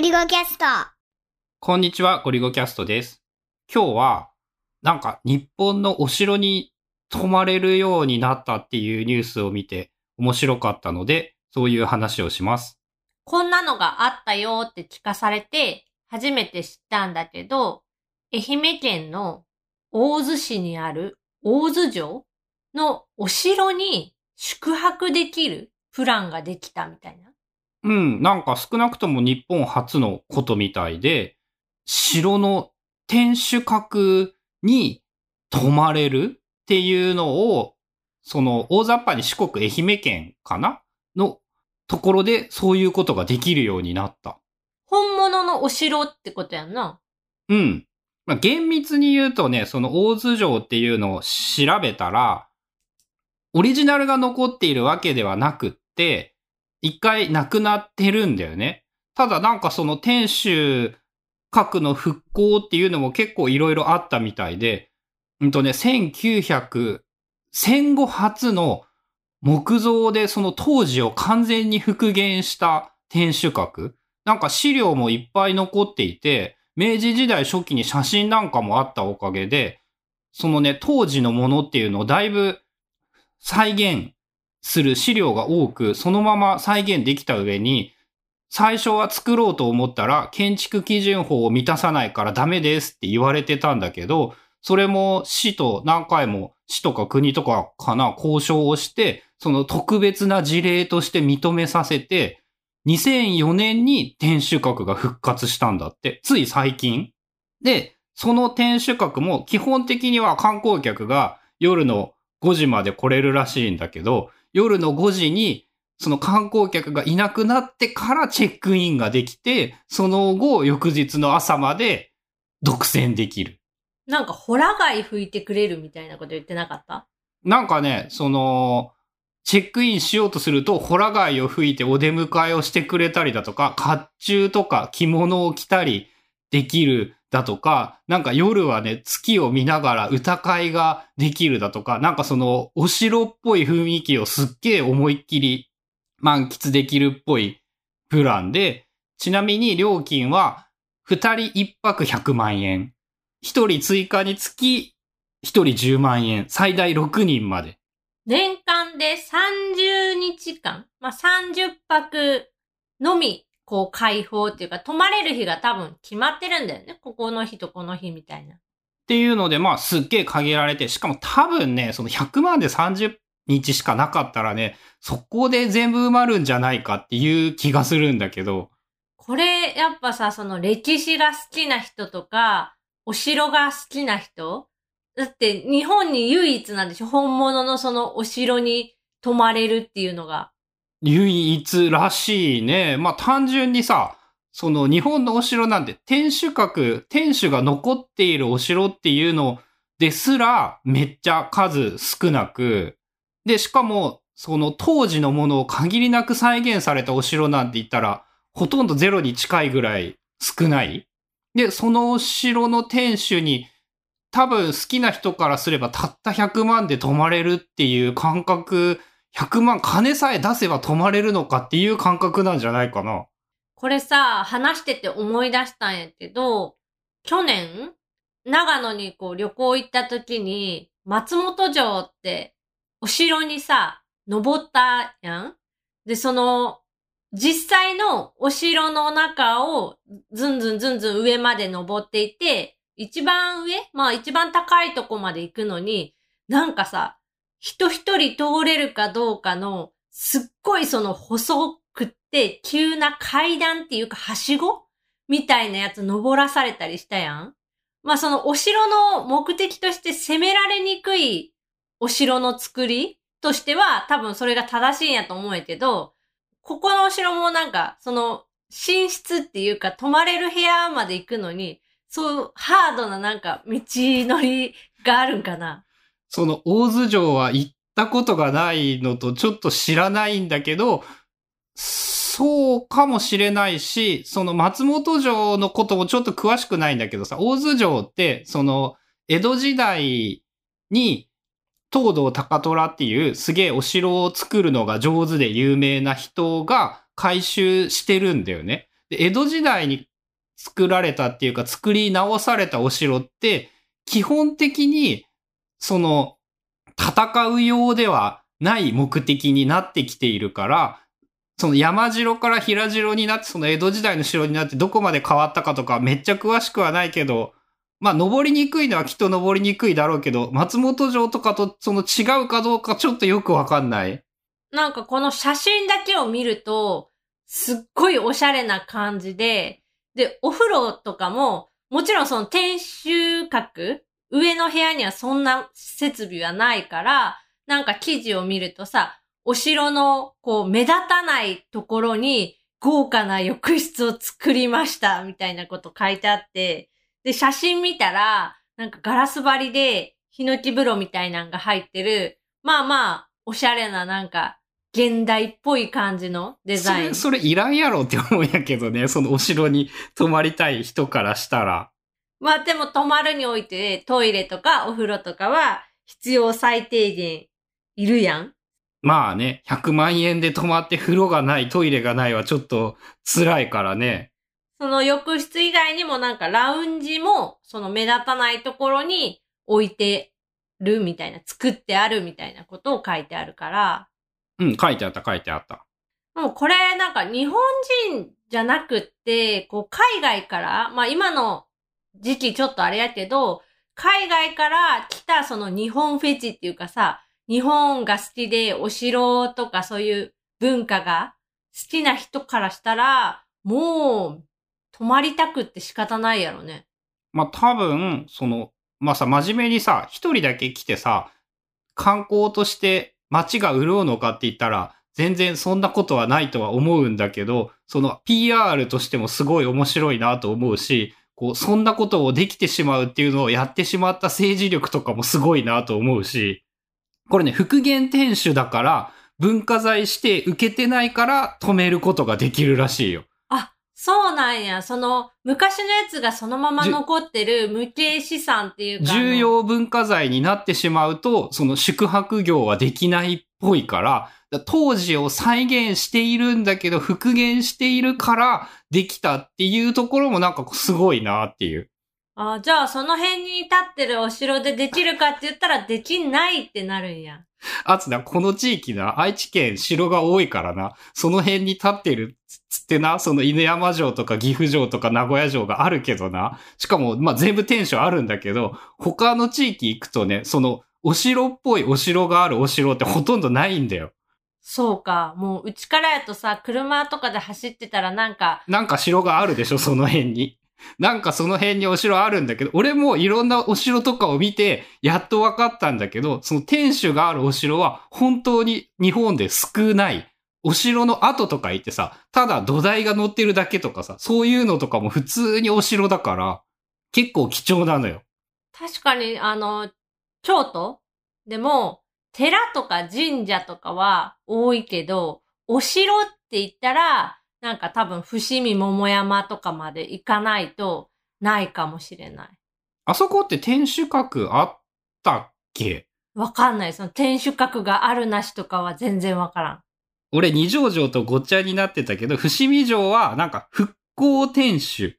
ゴリゴキャスト。こんにちは、ゴリゴキャストです。今日は、なんか日本のお城に泊まれるようになったっていうニュースを見て面白かったので、そういう話をします。こんなのがあったよって聞かされて、初めて知ったんだけど、愛媛県の大洲市にある大洲城のお城に宿泊できるプランができたみたいな。うん、なんか少なくとも日本初のことみたいで、城の天守閣に泊まれるっていうのを、その大雑把に四国愛媛県かなのところでそういうことができるようになった。本物のお城ってことやんな。うん。まあ、厳密に言うとね、その大洲城っていうのを調べたら、オリジナルが残っているわけではなくって、一回なくなってるんだよね。ただなんかその天守閣の復興っていうのも結構いろいろあったみたいで、うんとね、1900、戦後初の木造でその当時を完全に復元した天守閣。なんか資料もいっぱい残っていて、明治時代初期に写真なんかもあったおかげで、そのね、当時のものっていうのをだいぶ再現する資料が多く、そのまま再現できた上に、最初は作ろうと思ったら、建築基準法を満たさないからダメですって言われてたんだけど、それも市と何回も市とか国とかかな、交渉をして、その特別な事例として認めさせて、2004年に天守閣が復活したんだって。つい最近。で、その天守閣も基本的には観光客が夜の5時まで来れるらしいんだけど、夜の5時にその観光客がいなくなってからチェックインができて、その後翌日の朝まで独占できる。なんかホラ貝吹いてくれるみたいなこと言ってなかった？なんかね、その、チェックインしようとすると、ホラ貝を吹いてお出迎えをしてくれたりだとか、甲冑とか着物を着たりできるだとか、なんか夜はね、月を見ながら歌会ができるだとか、なんかその、お城っぽい雰囲気をすっげえ思いっきり満喫できるっぽいプランで、ちなみに料金は、二人一泊100万円。一人追加につき、一人10万円。最大6人まで。年間で30日間、まあ、30泊のみ、こう開放っていうか、泊まれる日が多分決まってるんだよね。ここの日とこの日みたいな。っていうので、まあ、すっげえ限られて、しかも多分ね、その100万で30日しかなかったらね、そこで全部埋まるんじゃないかっていう気がするんだけど、これ、やっぱさ、その歴史が好きな人とか、お城が好きな人だって日本に唯一なんでしょ？本物のそのお城に泊まれるっていうのが。唯一らしいね。まあ単純にさ、その日本のお城なんて天守閣、天守が残っているお城っていうのですらめっちゃ数少なく、で、しかもその当時のものを限りなく再現されたお城なんて言ったら、ほとんどゼロに近いぐらい少ない。で、そのお城の天守に多分好きな人からすればたった100万で泊まれるっていう感覚、100万金さえ出せば泊まれるのかっていう感覚なんじゃないかな。これさ、話してて思い出したんやけど、去年、長野にこう旅行行った時に、松本城ってお城にさ、登ったやんで、その、実際のお城の中をずんずんずんずん上まで登っていて、一番上まあ一番高いとこまで行くのに、なんかさ、人一人通れるかどうかの、すっごいその細くって急な階段っていうかはしごみたいなやつ登らされたりしたやん。まあそのお城の目的として攻められにくいお城の作りとしては多分それが正しいんやと思うけど、ここのお城もなんかその寝室っていうか泊まれる部屋まで行くのに、そうハードななんか道のりがあるんかな。その大洲城は行ったことがないのとちょっと知らないんだけど、そうかもしれないし、その松本城のこともちょっと詳しくないんだけどさ、大洲城って、その江戸時代に東堂高虎っていうすげえお城を作るのが上手で有名な人が改修してるんだよね。で、江戸時代に作られたっていうか作り直されたお城って、基本的に、その、戦うようではない目的になってきているから、その山城から平城になって、その江戸時代の城になってどこまで変わったかとかめっちゃ詳しくはないけど、まあ登りにくいのはきっと登りにくいだろうけど、松本城とかとその違うかどうかちょっとよくわかんない。なんかこの写真だけを見ると、すっごいおしゃれな感じで、で、お風呂とかも、もちろんその天守閣、上の部屋にはそんな設備はないから、なんか記事を見るとさ、お城のこう目立たないところに豪華な浴室を作りましたみたいなこと書いてあって、で、写真見たら、なんかガラス張りでヒノキ風呂みたいなのが入ってる、まあまあ、おしゃれななんか現代っぽい感じのデザインそれ、。それいらんやろって思うんやけどね、そのお城に泊まりたい人からしたら。まあでも泊まるにおいてトイレとかお風呂とかは必要最低限いるやん。まあね、100万円で泊まって風呂がない、トイレがないはちょっと辛いからね。その浴室以外にもなんかラウンジもその目立たないところに置いてるみたいな、作ってあるみたいなことを書いてあるから、うん、書いてあった、書いてあった。もうこれなんか日本人じゃなくって、こう海外から、まあ今の時期ちょっとあれやけど、海外から来たその日本フェチっていうかさ、日本が好きでお城とかそういう文化が好きな人からしたら、もう泊まりたくって仕方ないやろね。まあ多分、その、まあさ、真面目にさ、一人だけ来てさ、観光として街が潤うのかって言ったら、全然そんなことはないとは思うんだけど、その PR としてもすごい面白いなと思うし、こう、そんなことをできてしまうっていうのをやってしまった政治力とかもすごいなと思うし、これね、復元天守だから、文化財指定受けてないから止めることができるらしいよ。あ、そうなんや。その昔のやつがそのまま残ってる無形資産っていうか。重要文化財になってしまうと、その宿泊業はできないっぽいから、だ当時を再現しているんだけど、復元しているからできたっていうところもなんかすごいなっていう。あじゃあその辺に立ってるお城でできるかって言ったらできないってなるんや。あつな、この地域な、愛知県城が多いからな、その辺に立ってるつってな、その犬山城とか岐阜城とか名古屋城があるけどな、しかも、まあ、全部天守あるんだけど、他の地域行くとね、その、お城っぽいお城があるお城ってほとんどないんだよ。そうか。もううちからやとさ、車とかで走ってたらなんか、なんか城があるでしょ、その辺に。なんかその辺にお城あるんだけど、俺もいろんなお城とかを見て、やっと分かったんだけど、その天守があるお城は本当に日本で少ない。お城の跡とか言ってさ、ただ土台が乗ってるだけとかさ、そういうのとかも普通にお城だから、結構貴重なのよ。確かにあの、京都でも、寺とか神社とかは多いけど、お城って言ったら、なんか多分伏見桃山とかまで行かないとないかもしれない。あそこって天守閣あったっけ？わかんない。その天守閣があるなしとかは全然わからん。俺二条城とごっちゃになってたけど、伏見城はなんか復興天守、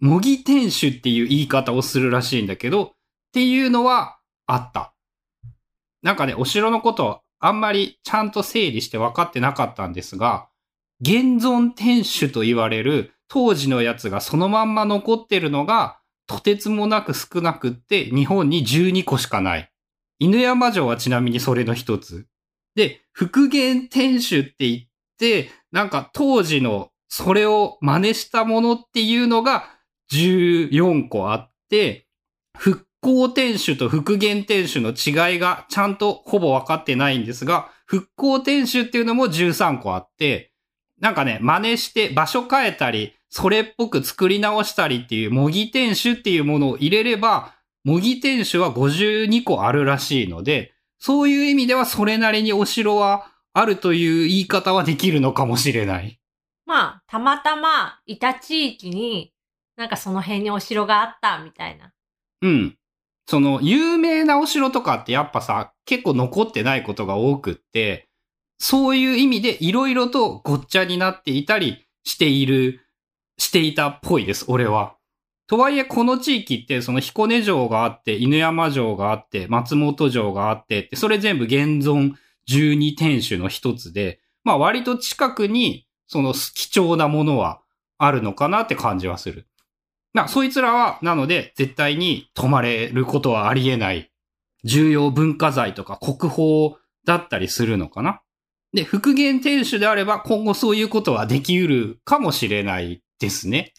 模擬天守っていう言い方をするらしいんだけど、っていうのはあった。なんかね、お城のことあんまりちゃんと整理して分かってなかったんですが、現存天守と言われる当時のやつがそのまんま残ってるのが、とてつもなく少なくって日本に12個しかない。犬山城はちなみにそれの一つ。で、復元天守って言って、なんか当時のそれを真似したものっていうのが14個あって、復興天守と復元天守の違いがちゃんとほぼ分かってないんですが、復興天守っていうのも13個あって、なんかね、真似して場所変えたり、それっぽく作り直したりっていう模擬天守っていうものを入れれば、模擬天守は52個あるらしいので、そういう意味ではそれなりにお城はあるという言い方はできるのかもしれない。まあ、たまたまいた地域に、なんかその辺にお城があったみたいな。うん。その、有名なお城とかってやっぱさ、結構残ってないことが多くって、そういう意味でいろいろとごっちゃになっていたりしているしていたっぽいです、俺は。とはいえ、この地域って、その彦根城があって、犬山城があって、松本城があって、それ全部現存12天守の一つで、まあ割と近くに、その貴重なものはあるのかなって感じはする。な、そいつらは、なので、絶対に泊まれることはありえない、重要文化財とか国宝だったりするのかな？で、復元天守であれば、今後そういうことはできうるかもしれないですね。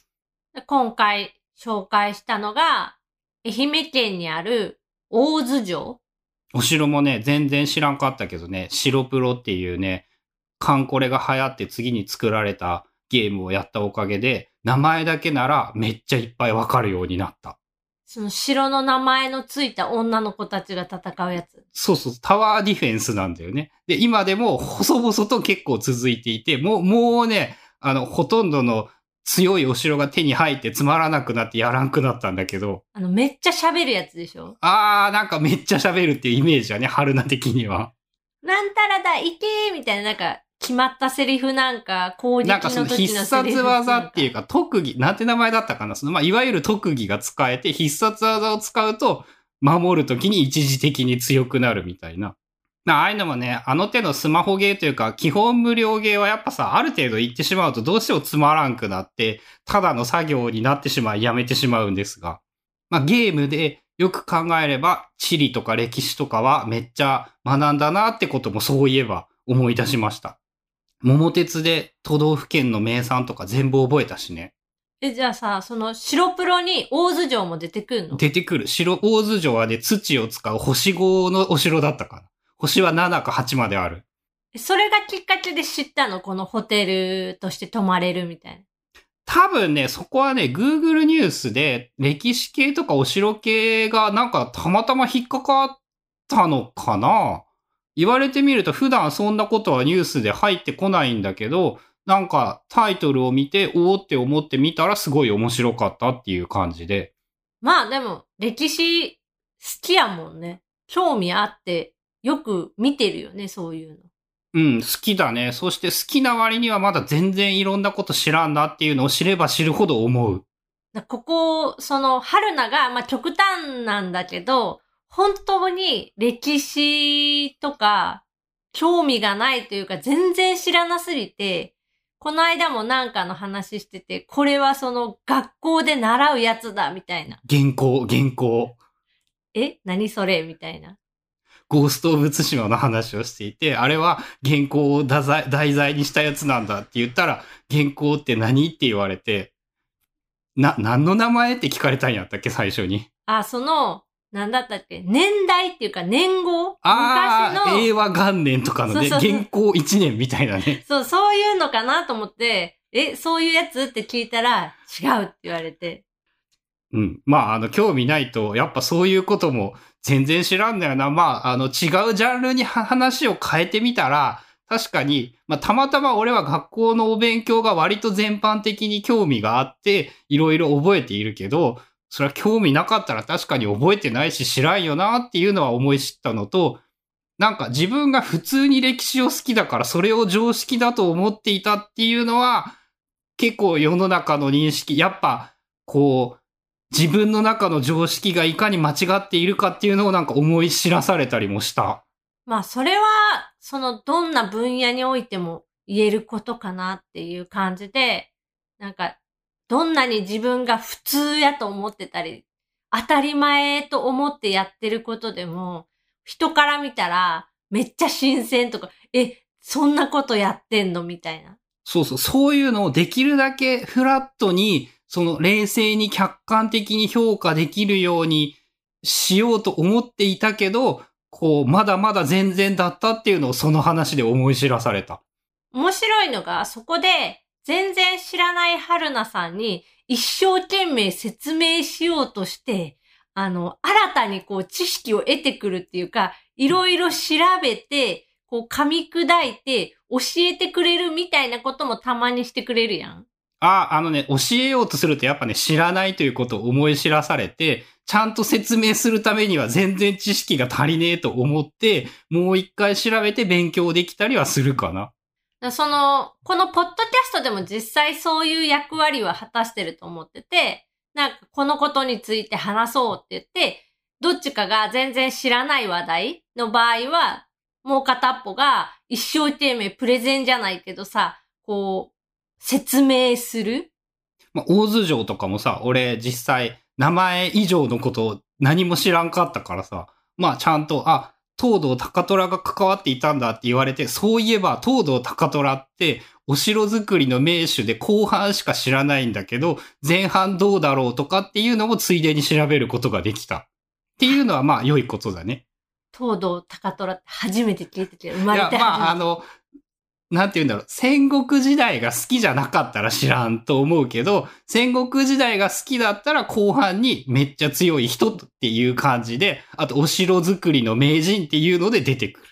で今回紹介したのが、愛媛県にある大津城。お城もね、全然知らんかったけどね、白プロっていうね、カンコレが流行って次に作られたゲームをやったおかげで、名前だけならめっちゃいっぱいわかるようになった。その城の名前のついた女の子たちが戦うやつ。そうそう、タワーディフェンスなんだよね。で、今でも細々と結構続いていて、もう、もうね、あの、ほとんどの強いお城が手に入ってつまらなくなってやらんくなったんだけど、あの、めっちゃ喋るやつでしょ？あー、なんかめっちゃ喋るっていうイメージはね、春菜的には。なんたらだ、いけーみたいな、なんか、決まったセリフなんか、攻撃なんかそのの時必殺技っていうか特技、なんて名前だったかな？その、まあ、いわゆる特技が使えて必殺技を使うと守るときに一時的に強くなるみたいな。なああいうのもね、あの手のスマホゲーというか、基本無料ゲーはやっぱさ、ある程度行ってしまうとどうしてもつまらんくなって、ただの作業になってしまい、やめてしまうんですが。まあゲームでよく考えれば、地理とか歴史とかはめっちゃ学んだなってこともそういえば思い出しました。桃鉄で都道府県の名産とか全部覚えたしね。え、じゃあさ、その白プロに大津城も出てくるの？出てくる。白大津城はね、土を使う星5のお城だったかな。星は7か8まである。それがきっかけで知ったの？このホテルとして泊まれるみたいな。多分ね、そこはね、Google ニュースで歴史系とかお城系がなんかたまたま引っかかったのかな言われてみると普段そんなことはニュースで入ってこないんだけど、なんかタイトルを見て、おーって思ってみたらすごい面白かったっていう感じで。まあでも、歴史好きやもんね。興味あって、よく見てるよね、そういうの。うん、好きだね。そして好きな割にはまだ全然いろんなこと知らんなっていうのを知れば知るほど思う。だここ、その、春菜が、まあ極端なんだけど、本当に歴史とか、興味がないというか、全然知らなすぎて、この間もなんかの話してて、これはその学校で習うやつだ、みたいな。原稿、原稿。え？何それ？みたいな。ゴースト・オブ・ツシマの話をしていて、あれは原稿を題材題材にしたやつなんだって言ったら、原稿って何って言われて、な、何の名前って聞かれたんやったっけ、最初に。あ、その、なんだったっけ？年代っていうか年号？ああ、昔の、令和元年とかのね、そうそうそう原稿1年みたいなね。そう、そういうのかなと思って、え、そういうやつって聞いたら、違うって言われて。うん。まあ、あの、興味ないと、やっぱそういうことも全然知らんだよな。まあ、あの、違うジャンルには話を変えてみたら、確かに、まあ、たまたま俺は学校のお勉強が割と全般的に興味があって、いろいろ覚えているけど、それは興味なかったら確かに覚えてないし知らんよなっていうのは思い知ったのと、なんか自分が普通に歴史を好きだからそれを常識だと思っていたっていうのは、結構世の中の認識、やっぱ、こう、自分の中の常識がいかに間違っているかっていうのをなんか思い知らされたりもした。まあ、それは、その、どんな分野においても言えることかなっていう感じで、なんか、どんなに自分が普通やと思ってたり、当たり前と思ってやってることでも、人から見たら、めっちゃ新鮮とか、え、そんなことやってんのみたいな。そうそう、そういうのをできるだけフラットに、その冷静に客観的に評価できるようにしようと思っていたけど、こう、まだまだ全然だったっていうのをその話で思い知らされた。面白いのが、そこで、全然知らない春菜さんに一生懸命説明しようとして、あの、新たにこう知識を得てくるっていうか、いろいろ調べて、こう噛み砕いて教えてくれるみたいなこともたまにしてくれるやん。あ、あのね、教えようとするとやっぱね、知らないということを思い知らされて、ちゃんと説明するためには全然知識が足りねえと思って、もう一回調べて勉強できたりはするかな。その、このポッドキャストでも実際そういう役割は果たしてると思ってて、なんかこのことについて話そうって言って、どっちかが全然知らない話題の場合は、もう片っぽが一生懸命プレゼンじゃないけどさ、こう、説明する。まあ、大津城とかもさ、俺実際名前以上のことを何も知らんかったからさ、まあちゃんと、あ、東堂高虎が関わっていたんだって言われて、そういえば東堂高虎ってお城作りの名手で後半しか知らないんだけど、前半どうだろうとかっていうのもついでに調べることができた。っていうのはまあ良いことだね。東堂高虎って初めて聞いてて、生まれていや、まああの、なんて言うんだろう、戦国時代が好きじゃなかったら知らんと思うけど、戦国時代が好きだったら後半にめっちゃ強い人っていう感じで、あとお城作りの名人っていうので出てくる。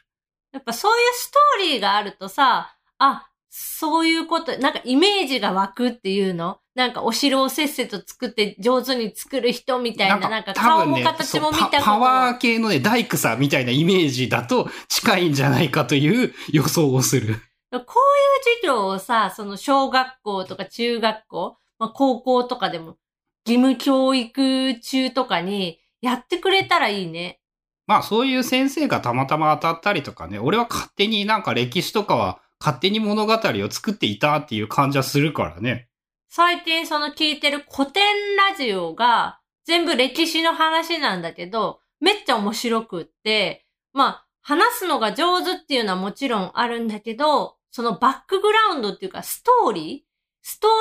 やっぱそういうストーリーがあるとさ、あ、そういうこと、なんかイメージが湧くっていうの？なんかお城をせっせと作って上手に作る人みたいな、なんか顔も形も見たこと、ね、パワー系のね、大工さんみたいなイメージだと近いんじゃないかという予想をする。こういう授業をさ、その小学校とか中学校、まあ、高校とかでも義務教育中とかにやってくれたらいいね。まあそういう先生がたまたま当たったりとかね、俺は勝手になんか歴史とかは勝手に物語を作っていたっていう感じはするからね。最近その聞いてる古典ラジオが全部歴史の話なんだけど、めっちゃ面白くって、まあ話すのが上手っていうのはもちろんあるんだけど、そのバックグラウンドっていうか、ストーリー？ストー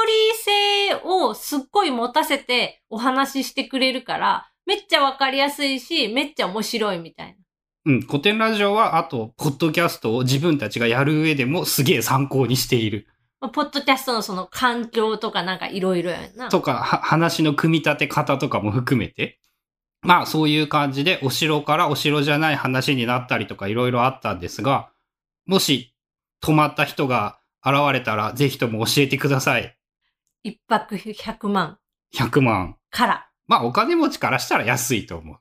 リー性をすっごい持たせてお話ししてくれるから、めっちゃわかりやすいし、めっちゃ面白いみたいな。うん、古典ラジオは、あと、ポッドキャストを自分たちがやる上でもすげえ参考にしている。ポッドキャストのその環境とかなんかいろいろやな。とか、話の組み立て方とかも含めて。まあ、そういう感じで、お城からお城じゃない話になったりとかいろいろあったんですが、もし泊まった人が現れたら、ぜひとも教えてください。一泊100万。100万。から。まあ、お金持ちからしたら安いと思う。